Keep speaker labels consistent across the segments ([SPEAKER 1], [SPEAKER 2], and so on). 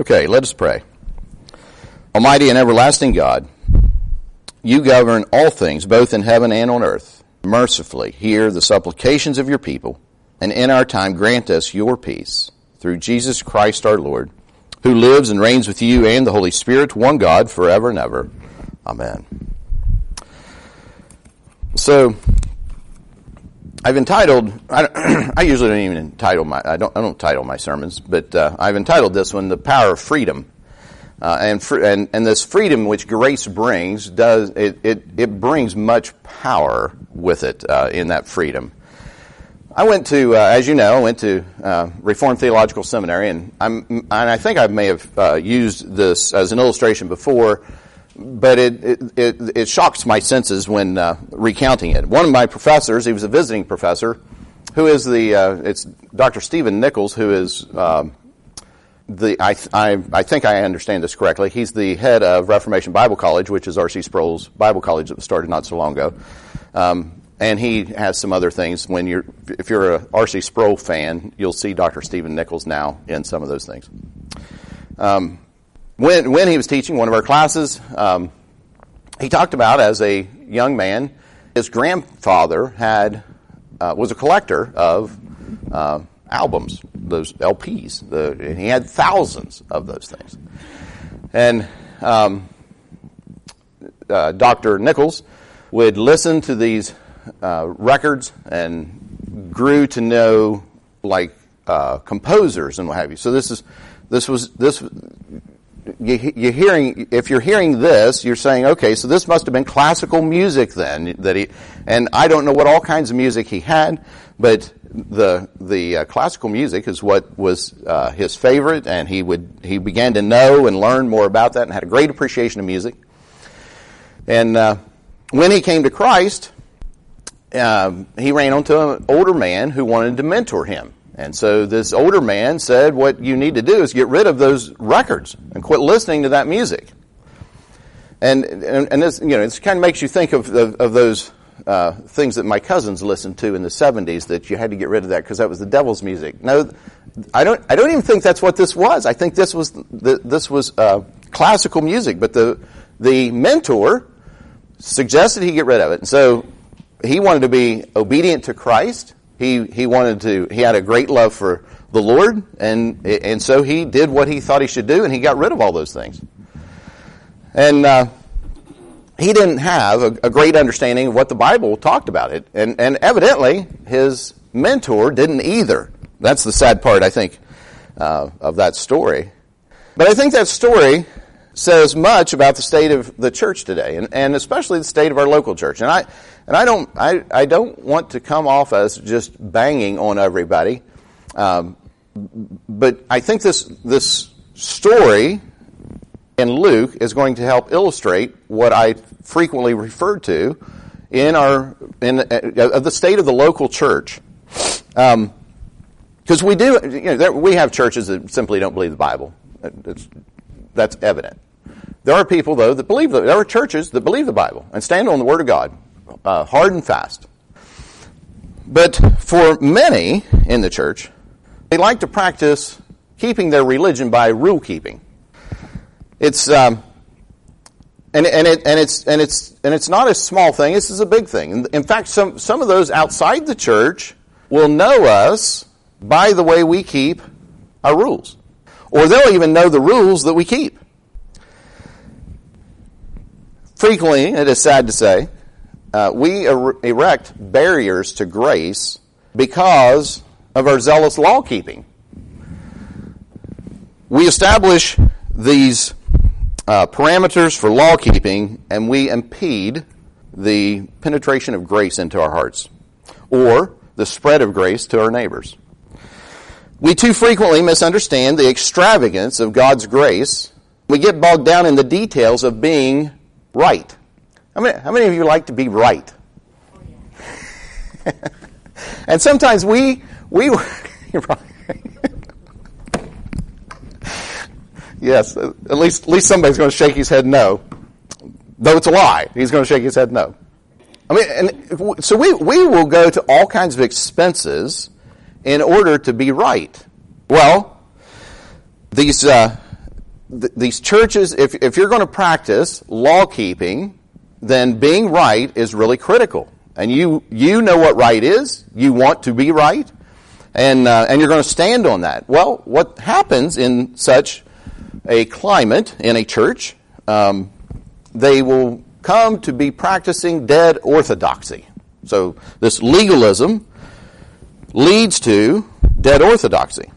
[SPEAKER 1] Okay, let us pray. Almighty and everlasting God, you govern all things, both in heaven and on earth. Mercifully hear the supplications of your people, and in our time grant us your peace. Through Jesus Christ our Lord, who lives and reigns with you and the Holy Spirit, one God, forever and ever. Amen. So, I've entitled. I, I, usually don't even entitle my. I don't. I don't title my sermons, but uh, I've entitled this one "The Power of Freedom." Uh, and, fr- and and this freedom which grace brings does it it, it brings much power with it uh, in that freedom. I went to, uh, as you know, I went to uh, Reformed Theological Seminary, and I'm and I think I may have uh, used this as an illustration before but it, it, it, it, shocks my senses when uh, recounting it. One of my professors, he was a visiting professor, who is the, uh, it's Dr. Stephen Nichols, who is um, the, I, I, I, think I understand this correctly, he's the head of Reformation Bible College, which is R.C. Sproul's Bible College that was started not so long ago. Um, and he has some other things. When you're, if you're a R.C. Sproul fan, you'll see Dr. Stephen Nichols now in some of those things. Um, when, when he was teaching one of our classes, um, he talked about as a young man, his grandfather had uh, was a collector of uh, albums, those LPs. The, he had thousands of those things. And um, uh, Dr. Nichols would listen to these uh, records and grew to know like uh, composers and what have you. So this is this was this you, you're hearing, if you're hearing this, you're saying, okay, so this must have been classical music then that he, and I don't know what all kinds of music he had, but the the uh, classical music is what was uh, his favorite, and he would he began to know and learn more about that, and had a great appreciation of music. And uh, when he came to Christ, um, he ran onto an older man who wanted to mentor him. And so this older man said, what you need to do is get rid of those records and quit listening to that music. And, and, and this, you know, it kind of makes you think of, of, of those uh, things that my cousins listened to in the 70s that you had to get rid of that because that was the devil's music. No, I don't, I don't even think that's what this was. I think this was, the, this was uh, classical music, but the, the mentor suggested he get rid of it. And so he wanted to be obedient to Christ he, he wanted to, he had a great love for the Lord, and, and so he did what he thought he should do, and he got rid of all those things. And, uh, he didn't have a, a, great understanding of what the Bible talked about it, and, and evidently his mentor didn't either. That's the sad part, I think, uh, of that story. But I think that story says much about the state of the church today, and, and especially the state of our local church. And I, and I don't, I, I don't want to come off as just banging on everybody, um, but I think this this story in Luke is going to help illustrate what I frequently refer to in our in uh, the state of the local church. Because um, we do, you know, there, we have churches that simply don't believe the Bible. It's, that's evident. There are people, though, that believe, that. there are churches that believe the Bible and stand on the Word of God, uh, hard and fast. But for many in the church, they like to practice keeping their religion by rule keeping. It's, um, and, and, it, and, it's, and, it's, and it's not a small thing, this is a big thing. In fact, some, some of those outside the church will know us by the way we keep our rules. Or they'll even know the rules that we keep. Frequently, it is sad to say, uh, we er- erect barriers to grace because of our zealous law keeping. We establish these uh, parameters for law keeping and we impede the penetration of grace into our hearts or the spread of grace to our neighbors. We too frequently misunderstand the extravagance of God's grace. We get bogged down in the details of being right. How many, how many of you like to be right? and sometimes we, we, yes, at least, at least somebody's going to shake his head no. Though it's a lie, he's going to shake his head no. I mean, and so we, we will go to all kinds of expenses in order to be right. Well, these, uh, th- these churches, if, if you're going to practice law keeping, then being right is really critical. And you, you know what right is. You want to be right. And, uh, and you're going to stand on that. Well, what happens in such a climate in a church, um, they will come to be practicing dead orthodoxy. So this legalism leads to dead orthodoxy.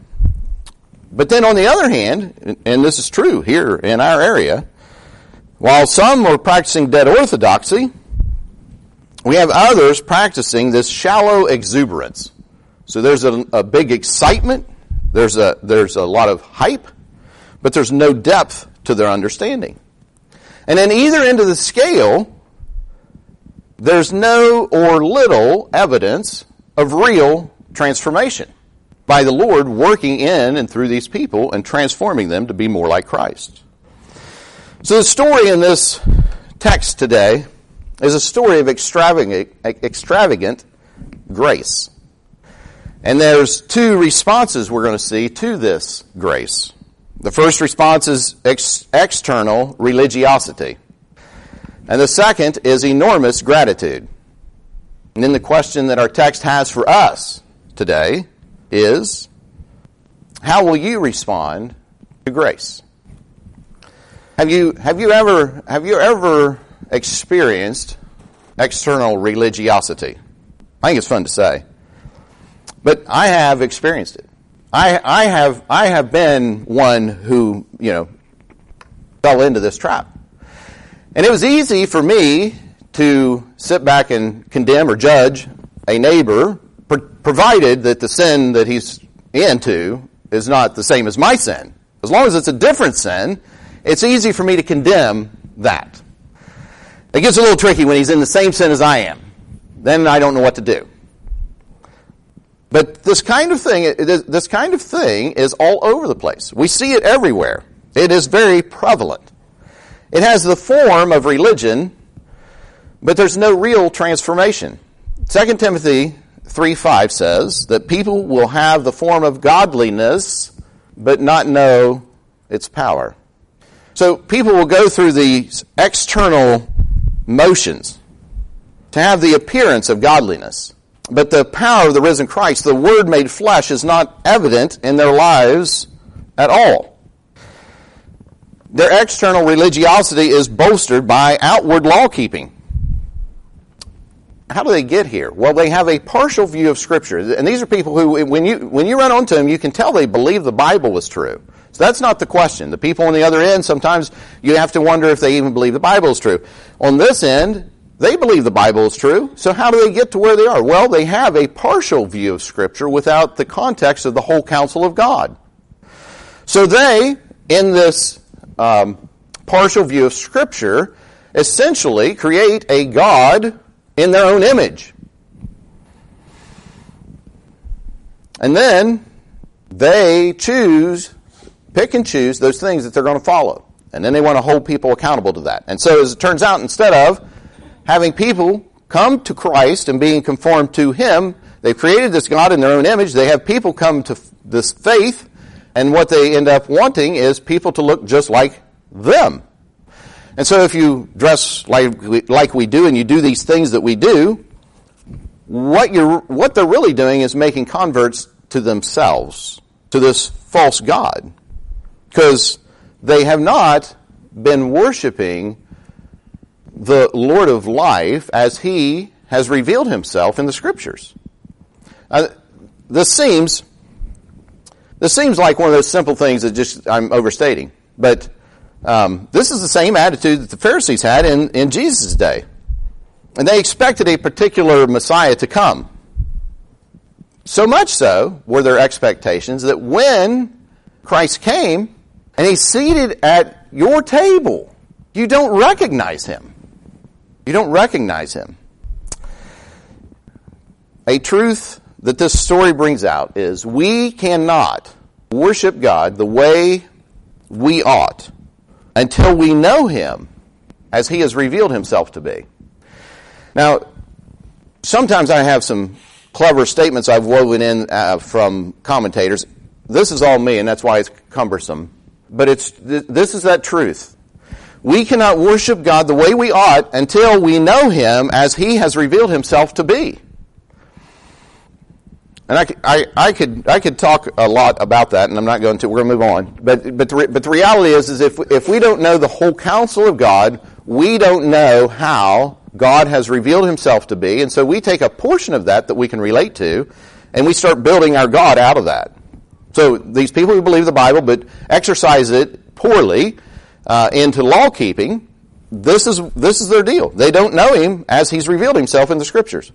[SPEAKER 1] But then on the other hand, and this is true here in our area, while some are practicing dead orthodoxy, we have others practicing this shallow exuberance. So there's a, a big excitement, there's a, there's a lot of hype, but there's no depth to their understanding. And then either end of the scale, there's no or little evidence of real transformation by the Lord working in and through these people and transforming them to be more like Christ. So the story in this text today is a story of extravagant, extravagant grace. And there's two responses we're going to see to this grace. The first response is ex- external religiosity. And the second is enormous gratitude. And then the question that our text has for us today is how will you respond to grace? Have you, have you ever, have you ever experienced external religiosity? I think it's fun to say. But I have experienced it. I, I have, I have been one who, you know, fell into this trap. And it was easy for me to sit back and condemn or judge a neighbor provided that the sin that he's into is not the same as my sin. As long as it's a different sin, it's easy for me to condemn that. It gets a little tricky when he's in the same sin as I am. Then I don't know what to do. But this kind of thing, this kind of thing is all over the place. We see it everywhere. It is very prevalent. It has the form of religion, but there's no real transformation. 2 Timothy 3 5 says that people will have the form of godliness, but not know its power. So people will go through these external motions to have the appearance of godliness. But the power of the risen Christ, the Word made flesh, is not evident in their lives at all. Their external religiosity is bolstered by outward law keeping how do they get here? Well, they have a partial view of Scripture. And these are people who, when you, when you run onto them, you can tell they believe the Bible was true. So that's not the question. The people on the other end, sometimes you have to wonder if they even believe the Bible is true. On this end, they believe the Bible is true. So how do they get to where they are? Well, they have a partial view of Scripture without the context of the whole counsel of God. So they, in this um, partial view of Scripture, essentially create a God in their own image. And then they choose, pick and choose those things that they're going to follow. And then they want to hold people accountable to that. And so as it turns out, instead of having people come to Christ and being conformed to Him, they've created this God in their own image. They have people come to this faith, and what they end up wanting is people to look just like them. And so if you dress like we, like we do and you do these things that we do, what you're, what they're really doing is making converts to themselves, to this false God. Because they have not been worshiping the Lord of life as He has revealed Himself in the Scriptures. Uh, this seems, this seems like one of those simple things that just I'm overstating, but um, this is the same attitude that the Pharisees had in, in Jesus' day. And they expected a particular Messiah to come. So much so were their expectations that when Christ came and he's seated at your table, you don't recognize him. You don't recognize him. A truth that this story brings out is we cannot worship God the way we ought until we know him as he has revealed himself to be. Now, sometimes I have some clever statements I've woven in uh, from commentators. This is all me, and that's why it's cumbersome. but it's this is that truth. We cannot worship God the way we ought until we know Him as He has revealed Himself to be. And I, I, I, could, I could talk a lot about that, and I'm not going to. We're going to move on. But, but, the, but the reality is, is if, if we don't know the whole counsel of God, we don't know how God has revealed himself to be. And so we take a portion of that that we can relate to, and we start building our God out of that. So these people who believe the Bible but exercise it poorly uh, into law keeping, this is, this is their deal. They don't know him as he's revealed himself in the scriptures.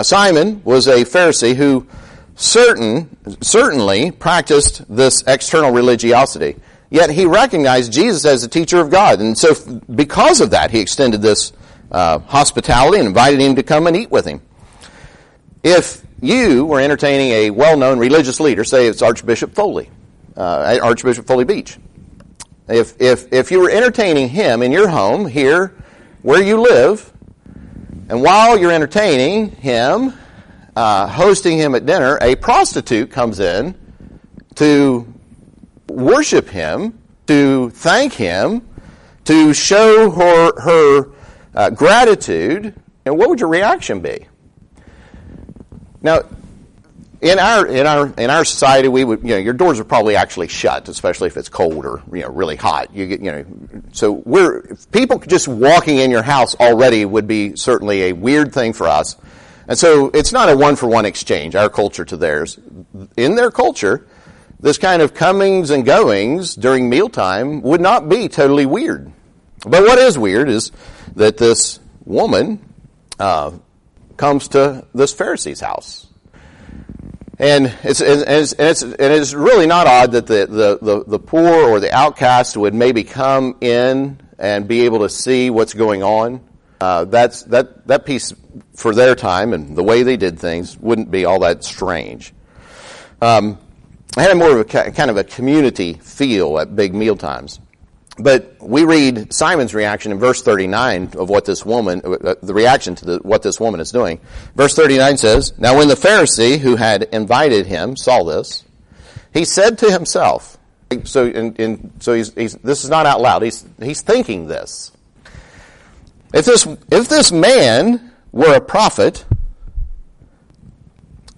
[SPEAKER 1] Now, Simon was a Pharisee who certain, certainly practiced this external religiosity. Yet he recognized Jesus as the teacher of God. And so because of that, he extended this uh, hospitality and invited him to come and eat with him. If you were entertaining a well-known religious leader, say it's Archbishop Foley, uh, Archbishop Foley Beach, if, if, if you were entertaining him in your home here where you live, and while you're entertaining him, uh, hosting him at dinner, a prostitute comes in to worship him, to thank him, to show her, her uh, gratitude, and what would your reaction be? Now, in our in our in our society, we would you know your doors are probably actually shut, especially if it's cold or you know really hot. You get you know, so we're people just walking in your house already would be certainly a weird thing for us, and so it's not a one for one exchange. Our culture to theirs, in their culture, this kind of comings and goings during mealtime would not be totally weird. But what is weird is that this woman uh, comes to this Pharisee's house. And it's, and it's, and it's, and it's really not odd that the, the, the, the poor or the outcast would maybe come in and be able to see what's going on. Uh, that's, that, that piece for their time and the way they did things wouldn't be all that strange. Um, I had more of a kind of a community feel at big meal times. But we read Simon's reaction in verse 39 of what this woman, uh, the reaction to the, what this woman is doing. Verse 39 says, Now when the Pharisee who had invited him saw this, he said to himself, so, so he's, he's, this is not out loud, he's, he's thinking this. If this, if this man were a prophet,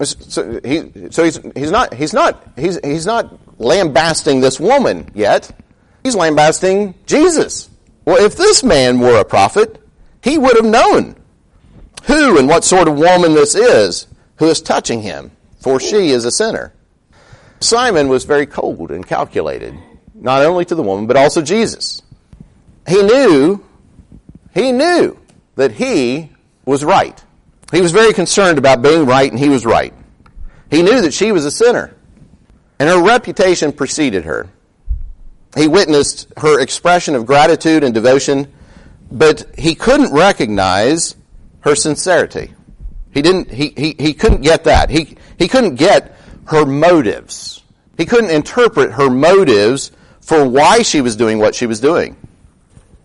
[SPEAKER 1] so, he, so he's, he's not, he's not, he's, he's not lambasting this woman yet. He's lambasting Jesus. Well, if this man were a prophet, he would have known who and what sort of woman this is who is touching him, for she is a sinner. Simon was very cold and calculated, not only to the woman, but also Jesus. He knew, he knew that he was right. He was very concerned about being right, and he was right. He knew that she was a sinner, and her reputation preceded her he witnessed her expression of gratitude and devotion, but he couldn't recognize her sincerity. He didn't, he, he, he couldn't get that. He, he couldn't get her motives. He couldn't interpret her motives for why she was doing what she was doing.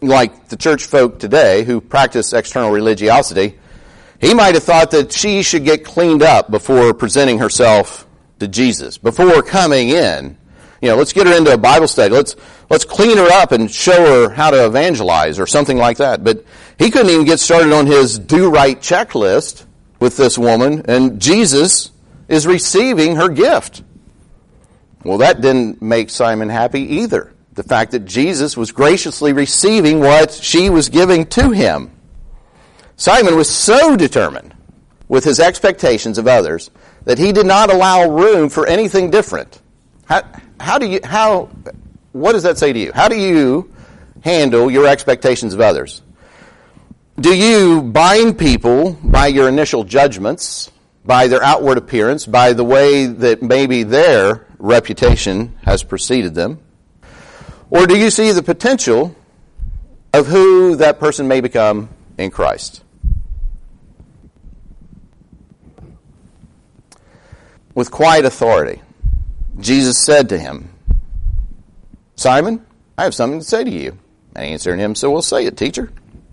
[SPEAKER 1] Like the church folk today who practice external religiosity, he might have thought that she should get cleaned up before presenting herself to Jesus, before coming in you know, let's get her into a Bible study. Let's, let's clean her up and show her how to evangelize or something like that. But he couldn't even get started on his do right checklist with this woman, and Jesus is receiving her gift. Well, that didn't make Simon happy either. The fact that Jesus was graciously receiving what she was giving to him. Simon was so determined with his expectations of others that he did not allow room for anything different. How, how do you, how, what does that say to you? How do you handle your expectations of others? Do you bind people by your initial judgments, by their outward appearance, by the way that maybe their reputation has preceded them? Or do you see the potential of who that person may become in Christ? With quiet authority. Jesus said to him, Simon, I have something to say to you. And he answered him, So we'll say it, teacher.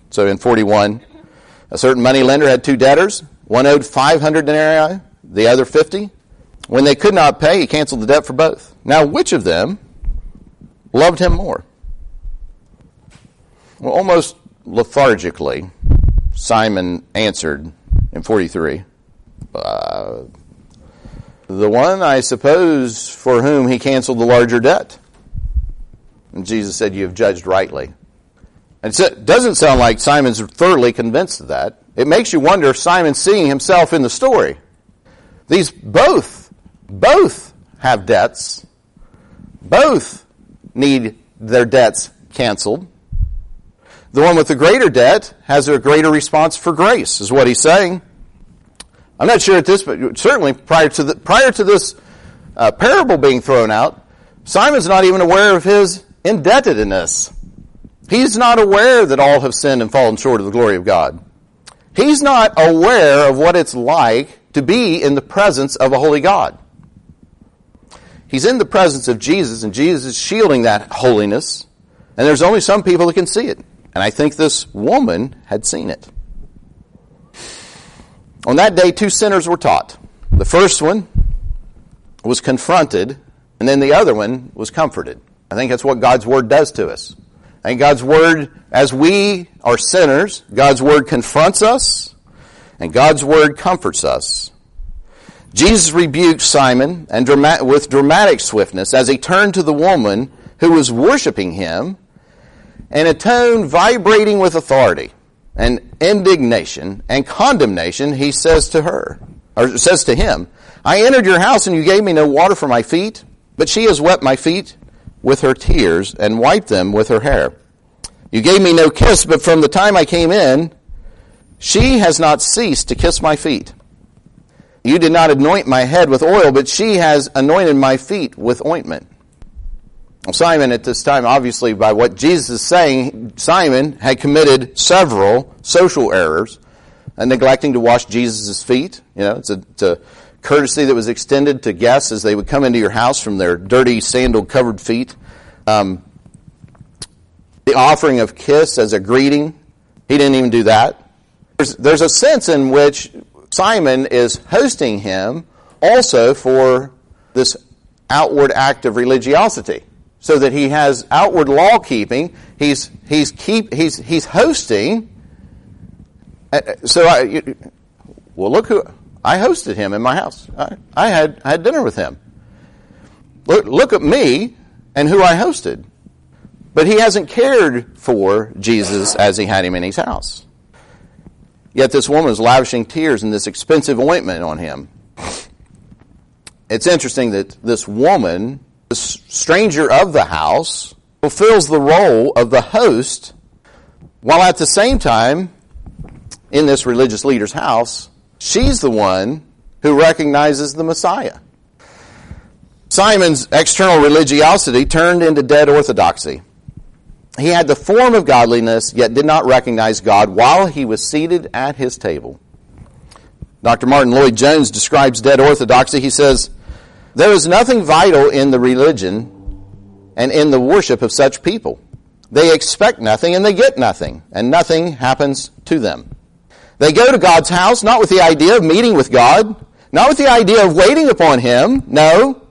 [SPEAKER 1] So in 41, a certain money lender had two debtors. One owed 500 denarii, the other 50. When they could not pay, he canceled the debt for both. Now, which of them loved him more. Well, almost lethargically, Simon answered in 43, uh, the one, I suppose, for whom he canceled the larger debt. And Jesus said, You have judged rightly. And it doesn't sound like Simon's thoroughly convinced of that. It makes you wonder if Simon's seeing himself in the story. These both, both have debts. Both need their debts canceled. The one with the greater debt has a greater response for grace, is what he's saying. I'm not sure at this, but certainly prior to the, prior to this uh, parable being thrown out, Simon's not even aware of his indebtedness. He's not aware that all have sinned and fallen short of the glory of God. He's not aware of what it's like to be in the presence of a holy God. He's in the presence of Jesus, and Jesus is shielding that holiness, and there's only some people that can see it. And I think this woman had seen it. On that day, two sinners were taught. The first one was confronted, and then the other one was comforted. I think that's what God's Word does to us. And God's Word, as we are sinners, God's Word confronts us, and God's Word comforts us. Jesus rebuked Simon and with dramatic swiftness as he turned to the woman who was worshiping him, in a tone vibrating with authority and indignation and condemnation, he says to her, or says to him, I entered your house and you gave me no water for my feet, but she has wet my feet with her tears and wiped them with her hair. You gave me no kiss, but from the time I came in, she has not ceased to kiss my feet. You did not anoint my head with oil, but she has anointed my feet with ointment. Simon at this time, obviously by what Jesus is saying, Simon had committed several social errors, and neglecting to wash Jesus' feet. You know, it's a, it's a courtesy that was extended to guests as they would come into your house from their dirty sandal covered feet. Um, the offering of kiss as a greeting, he didn't even do that. There's, there's a sense in which Simon is hosting him also for this outward act of religiosity so that he has outward law keeping. He's he's keep he's he's hosting. Uh, uh, so I, well, look who I hosted him in my house. I, I had I had dinner with him. Look look at me and who I hosted. But he hasn't cared for Jesus as he had him in his house. Yet this woman is lavishing tears and this expensive ointment on him. It's interesting that this woman the stranger of the house fulfills the role of the host, while at the same time, in this religious leader's house, she's the one who recognizes the Messiah. Simon's external religiosity turned into dead orthodoxy. He had the form of godliness, yet did not recognize God while he was seated at his table. Dr. Martyn Lloyd-Jones describes dead orthodoxy. He says, there is nothing vital in the religion and in the worship of such people. They expect nothing and they get nothing, and nothing happens to them. They go to God's house not with the idea of meeting with God, not with the idea of waiting upon Him. No.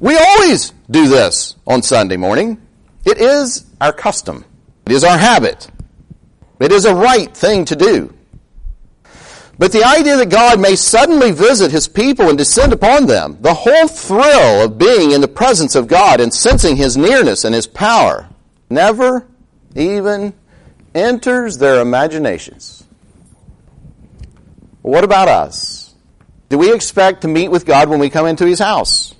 [SPEAKER 1] We always do this on Sunday morning. It is our custom. It is our habit. It is a right thing to do. But the idea that God may suddenly visit his people and descend upon them, the whole thrill of being in the presence of God and sensing his nearness and his power, never even enters their imaginations. What about us? Do we expect to meet with God when we come into his house?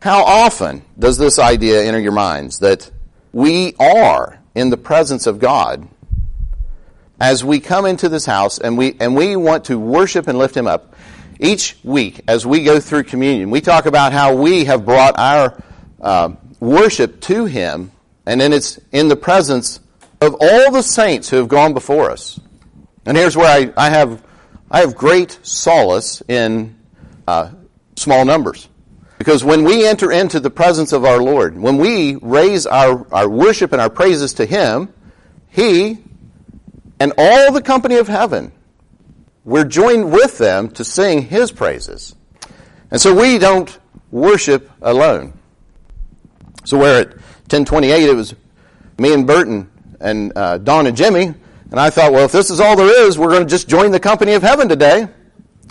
[SPEAKER 1] How often does this idea enter your minds that we are in the presence of God as we come into this house and we, and we want to worship and lift Him up, each week as we go through communion, we talk about how we have brought our uh, worship to Him, and then it's in the presence of all the saints who have gone before us. And here's where I, I have I have great solace in uh, small numbers. Because when we enter into the presence of our Lord, when we raise our, our worship and our praises to Him, He and all the company of heaven, we're joined with them to sing his praises. And so we don't worship alone. So where at 1028 it was me and Burton and uh, Don and Jimmy, and I thought, well, if this is all there is, we're going to just join the company of heaven today.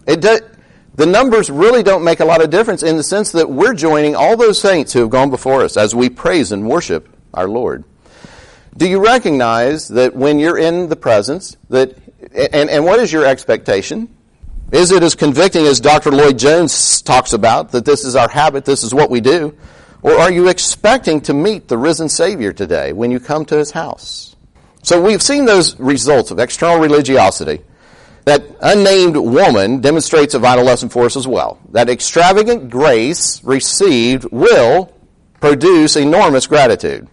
[SPEAKER 1] It do, the numbers really don't make a lot of difference in the sense that we're joining all those saints who have gone before us as we praise and worship our Lord. Do you recognize that when you're in the presence, that, and, and what is your expectation? Is it as convicting as Dr. Lloyd Jones talks about, that this is our habit, this is what we do? Or are you expecting to meet the risen Savior today when you come to his house? So we've seen those results of external religiosity. That unnamed woman demonstrates a vital lesson for us as well. That extravagant grace received will produce enormous gratitude.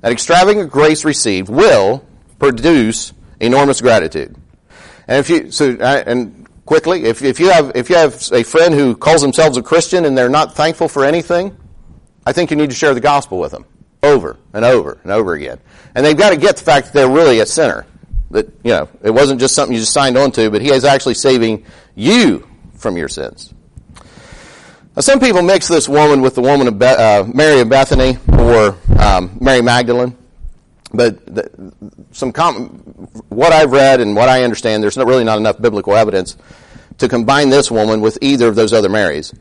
[SPEAKER 1] That extravagant grace received will produce enormous gratitude. And if you, so, and quickly, if, if you have, if you have a friend who calls themselves a Christian and they're not thankful for anything, I think you need to share the gospel with them over and over and over again. And they've got to get the fact that they're really a sinner. That, you know, it wasn't just something you just signed on to, but he is actually saving you from your sins. Now, some people mix this woman with the woman of Be- uh, Mary of Bethany or um, Mary Magdalene. But the, some com- what I've read and what I understand, there's not, really not enough biblical evidence to combine this woman with either of those other Marys.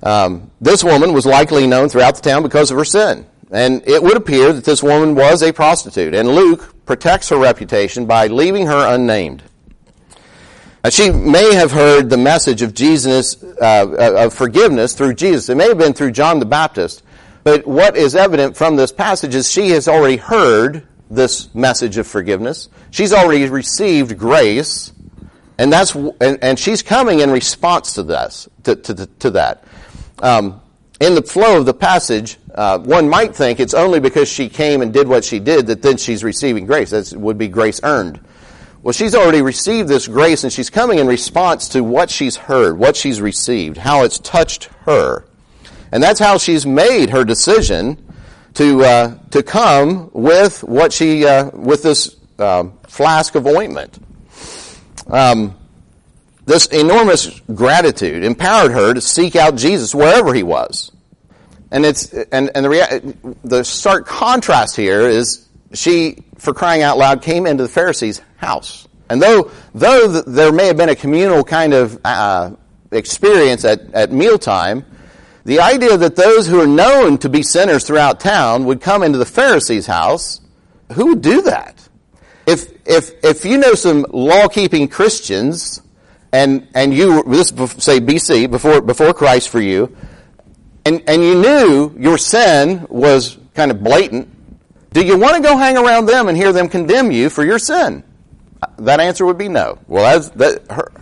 [SPEAKER 1] Um, this woman was likely known throughout the town because of her sin. And it would appear that this woman was a prostitute. And Luke protects her reputation by leaving her unnamed. Now, she may have heard the message of Jesus, uh, of forgiveness through Jesus. It may have been through John the Baptist. But what is evident from this passage is she has already heard this message of forgiveness. She's already received grace. And that's, and, and she's coming in response to this, to, to, to that. Um, in the flow of the passage, uh, one might think it's only because she came and did what she did that then she's receiving grace. That would be grace earned. Well, she's already received this grace and she's coming in response to what she's heard, what she's received, how it's touched her. And that's how she's made her decision to, uh, to come with what she, uh, with this uh, flask of ointment. Um, this enormous gratitude empowered her to seek out Jesus wherever he was. And it's, and, and the, rea- the stark contrast here is she, for crying out loud, came into the Pharisees' house. And though, though there may have been a communal kind of uh, experience at, at mealtime, the idea that those who are known to be sinners throughout town would come into the Pharisees' house, who would do that? If, if, if you know some law-keeping Christians, and, and you, this say BC, before, before Christ for you, and, and you knew your sin was kind of blatant, do you want to go hang around them and hear them condemn you for your sin? That answer would be no. Well, that, her,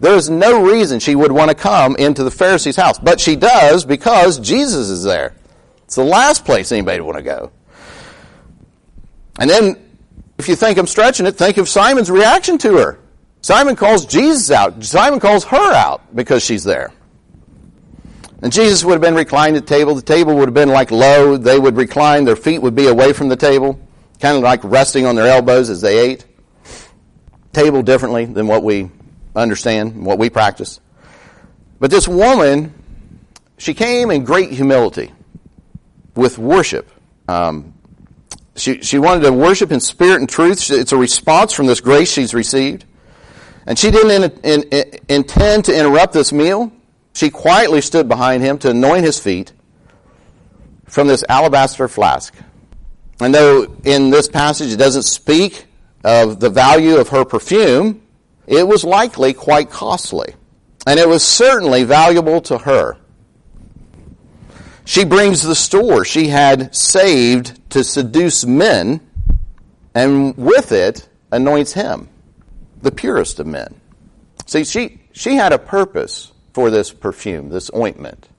[SPEAKER 1] there's no reason she would want to come into the Pharisee's house, but she does because Jesus is there. It's the last place anybody would want to go. And then, if you think I'm stretching it, think of Simon's reaction to her. Simon calls Jesus out. Simon calls her out because she's there. And Jesus would have been reclined at the table. The table would have been like low. They would recline. Their feet would be away from the table, kind of like resting on their elbows as they ate. Table differently than what we understand, what we practice. But this woman, she came in great humility with worship. Um, she, she wanted to worship in spirit and truth. It's a response from this grace she's received. And she didn't in, in, intend to interrupt this meal. She quietly stood behind him to anoint his feet from this alabaster flask. And though in this passage it doesn't speak of the value of her perfume, it was likely quite costly. And it was certainly valuable to her. She brings the store she had saved to seduce men, and with it anoints him, the purest of men. See, she, she had a purpose for this perfume, this ointment.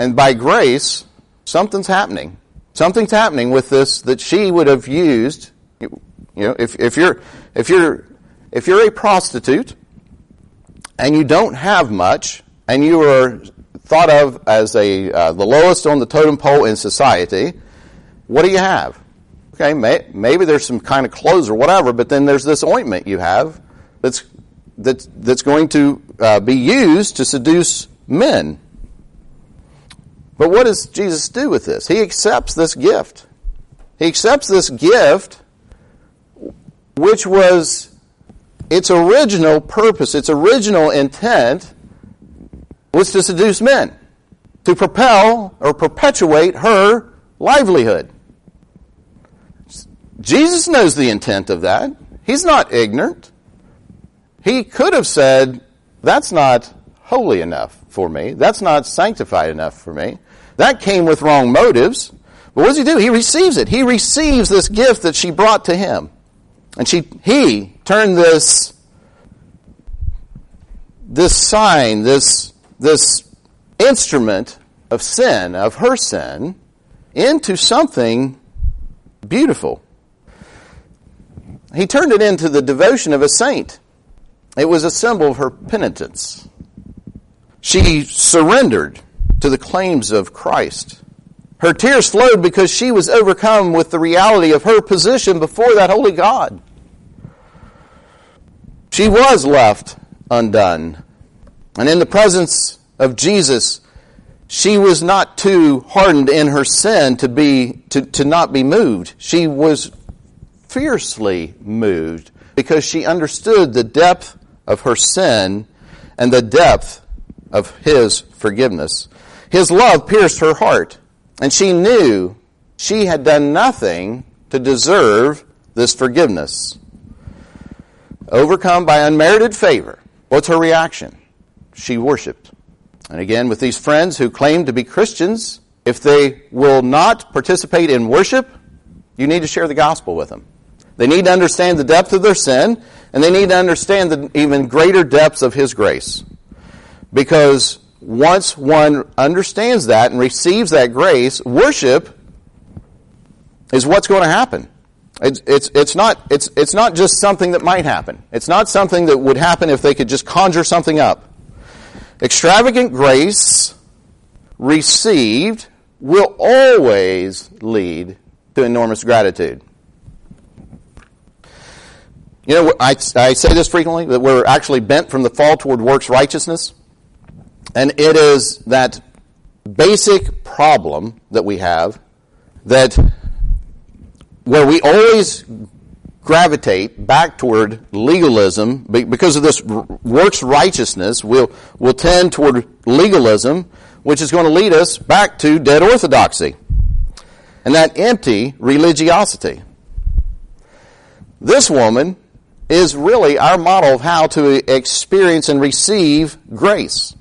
[SPEAKER 1] And by grace, something's happening. Something's happening with this that she would have used. You know, if, if you're, if you're, if you're a prostitute and you don't have much and you are thought of as a, uh, the lowest on the totem pole in society, what do you have? Okay, may, maybe there's some kind of clothes or whatever, but then there's this ointment you have that's that's, that's going to uh, be used to seduce men. But what does Jesus do with this? He accepts this gift. He accepts this gift, which was its original purpose, its original intent was to seduce men, to propel or perpetuate her livelihood. Jesus knows the intent of that. He's not ignorant. He could have said, That's not holy enough for me. That's not sanctified enough for me. That came with wrong motives. But what does he do? He receives it. He receives this gift that she brought to him. And she, he turned this, this sign, this, this instrument of sin, of her sin, into something beautiful. He turned it into the devotion of a saint. It was a symbol of her penitence. She surrendered to the claims of Christ. Her tears flowed because she was overcome with the reality of her position before that holy God. She was left undone. And in the presence of Jesus, she was not too hardened in her sin to be to, to not be moved. She was fiercely moved because she understood the depth of her sin and the depth of his forgiveness. His love pierced her heart, and she knew she had done nothing to deserve this forgiveness. Overcome by unmerited favor, what's her reaction? She worshiped. And again, with these friends who claim to be Christians, if they will not participate in worship, you need to share the gospel with them. They need to understand the depth of their sin, and they need to understand the even greater depths of His grace. Because once one understands that and receives that grace, worship is what's going to happen. It's, it's, it's, not, it's, it's not just something that might happen. It's not something that would happen if they could just conjure something up. Extravagant grace received will always lead to enormous gratitude. You know, I, I say this frequently that we're actually bent from the fall toward works righteousness. And it is that basic problem that we have that where we always gravitate back toward legalism because of this works righteousness we'll, we'll tend toward legalism which is going to lead us back to dead orthodoxy and that empty religiosity this woman is really our model of how to experience and receive grace.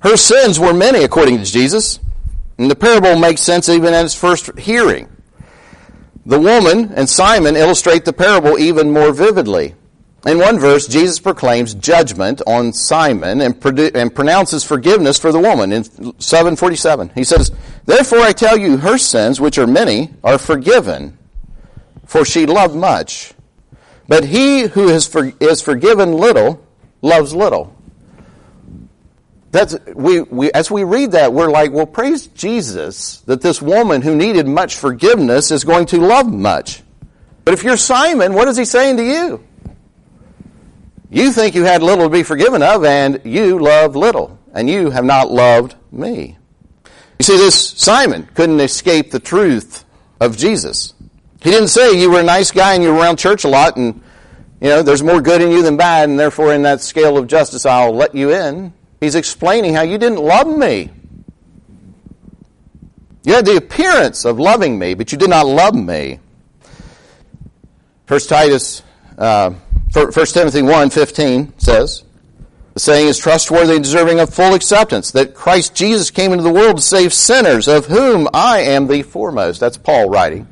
[SPEAKER 1] Her sins were many, according to Jesus, and the parable makes sense even at its first hearing. The woman and Simon illustrate the parable even more vividly. In one verse, Jesus proclaims judgment on Simon and, produ- and pronounces forgiveness for the woman in 747. He says, Therefore I tell you, her sins, which are many, are forgiven, for she loved much. But he who is, for, is forgiven little loves little. That's, we, we, as we read that, we're like, well, praise Jesus that this woman who needed much forgiveness is going to love much. But if you're Simon, what is he saying to you? You think you had little to be forgiven of, and you love little, and you have not loved me. You see, this Simon couldn't escape the truth of Jesus. He didn't say you were a nice guy and you were around church a lot and, you know, there's more good in you than bad and therefore in that scale of justice I'll let you in. He's explaining how you didn't love me. You had the appearance of loving me, but you did not love me. First Titus, uh, First Timothy 1, 15 says, the saying is trustworthy and deserving of full acceptance, that Christ Jesus came into the world to save sinners, of whom I am the foremost. That's Paul writing.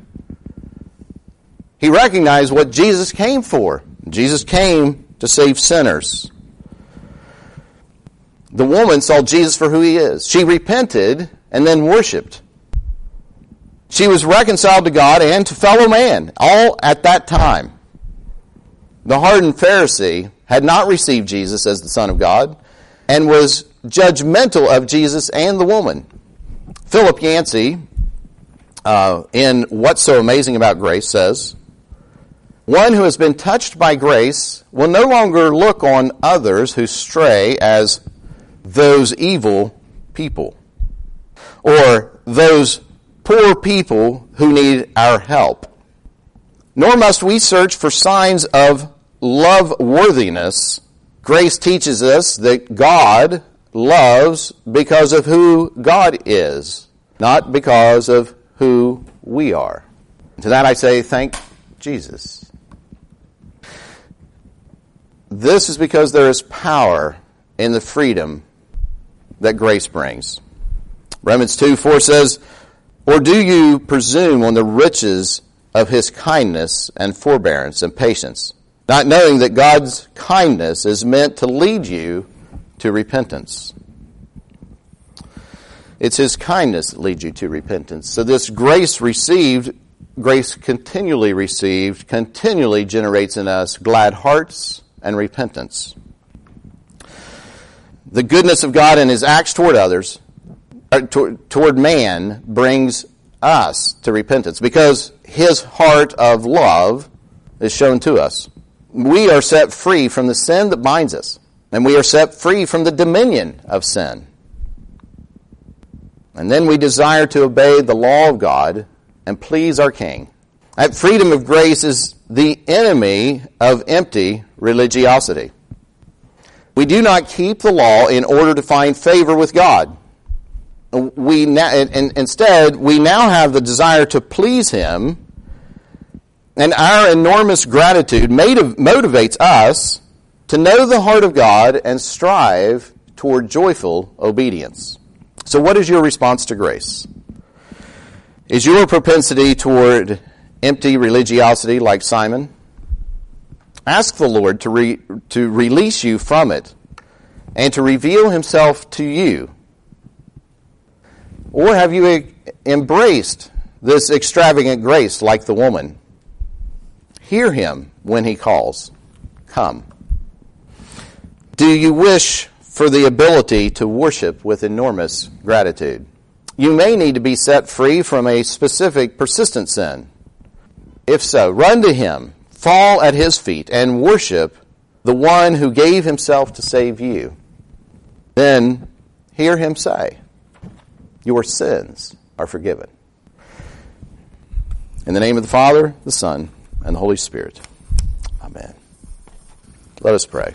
[SPEAKER 1] He recognized what Jesus came for. Jesus came to save sinners. The woman saw Jesus for who he is. She repented and then worshiped. She was reconciled to God and to fellow man, all at that time. The hardened Pharisee had not received Jesus as the Son of God and was judgmental of Jesus and the woman. Philip Yancey, uh, in What's So Amazing About Grace, says, one who has been touched by grace will no longer look on others who stray as those evil people, or those poor people who need our help. Nor must we search for signs of love worthiness. Grace teaches us that God loves because of who God is, not because of who we are. To that I say, thank Jesus. This is because there is power in the freedom that grace brings. Romans 2 4 says, Or do you presume on the riches of his kindness and forbearance and patience, not knowing that God's kindness is meant to lead you to repentance? It's his kindness that leads you to repentance. So this grace received, grace continually received, continually generates in us glad hearts and repentance. The goodness of God and his acts toward others, uh, toward man, brings us to repentance because his heart of love is shown to us. We are set free from the sin that binds us, and we are set free from the dominion of sin. And then we desire to obey the law of God and please our King. That freedom of grace is the enemy of empty religiosity. We do not keep the law in order to find favor with God. We instead, we now have the desire to please Him, and our enormous gratitude motivates us to know the heart of God and strive toward joyful obedience. So, what is your response to grace? Is your propensity toward empty religiosity like Simon? Ask the Lord to, re, to release you from it and to reveal himself to you. Or have you embraced this extravagant grace like the woman? Hear him when he calls. Come. Do you wish for the ability to worship with enormous gratitude. You may need to be set free from a specific persistent sin. If so, run to Him, fall at His feet, and worship the one who gave Himself to save you. Then hear Him say, Your sins are forgiven. In the name of the Father, the Son, and the Holy Spirit. Amen. Let us pray.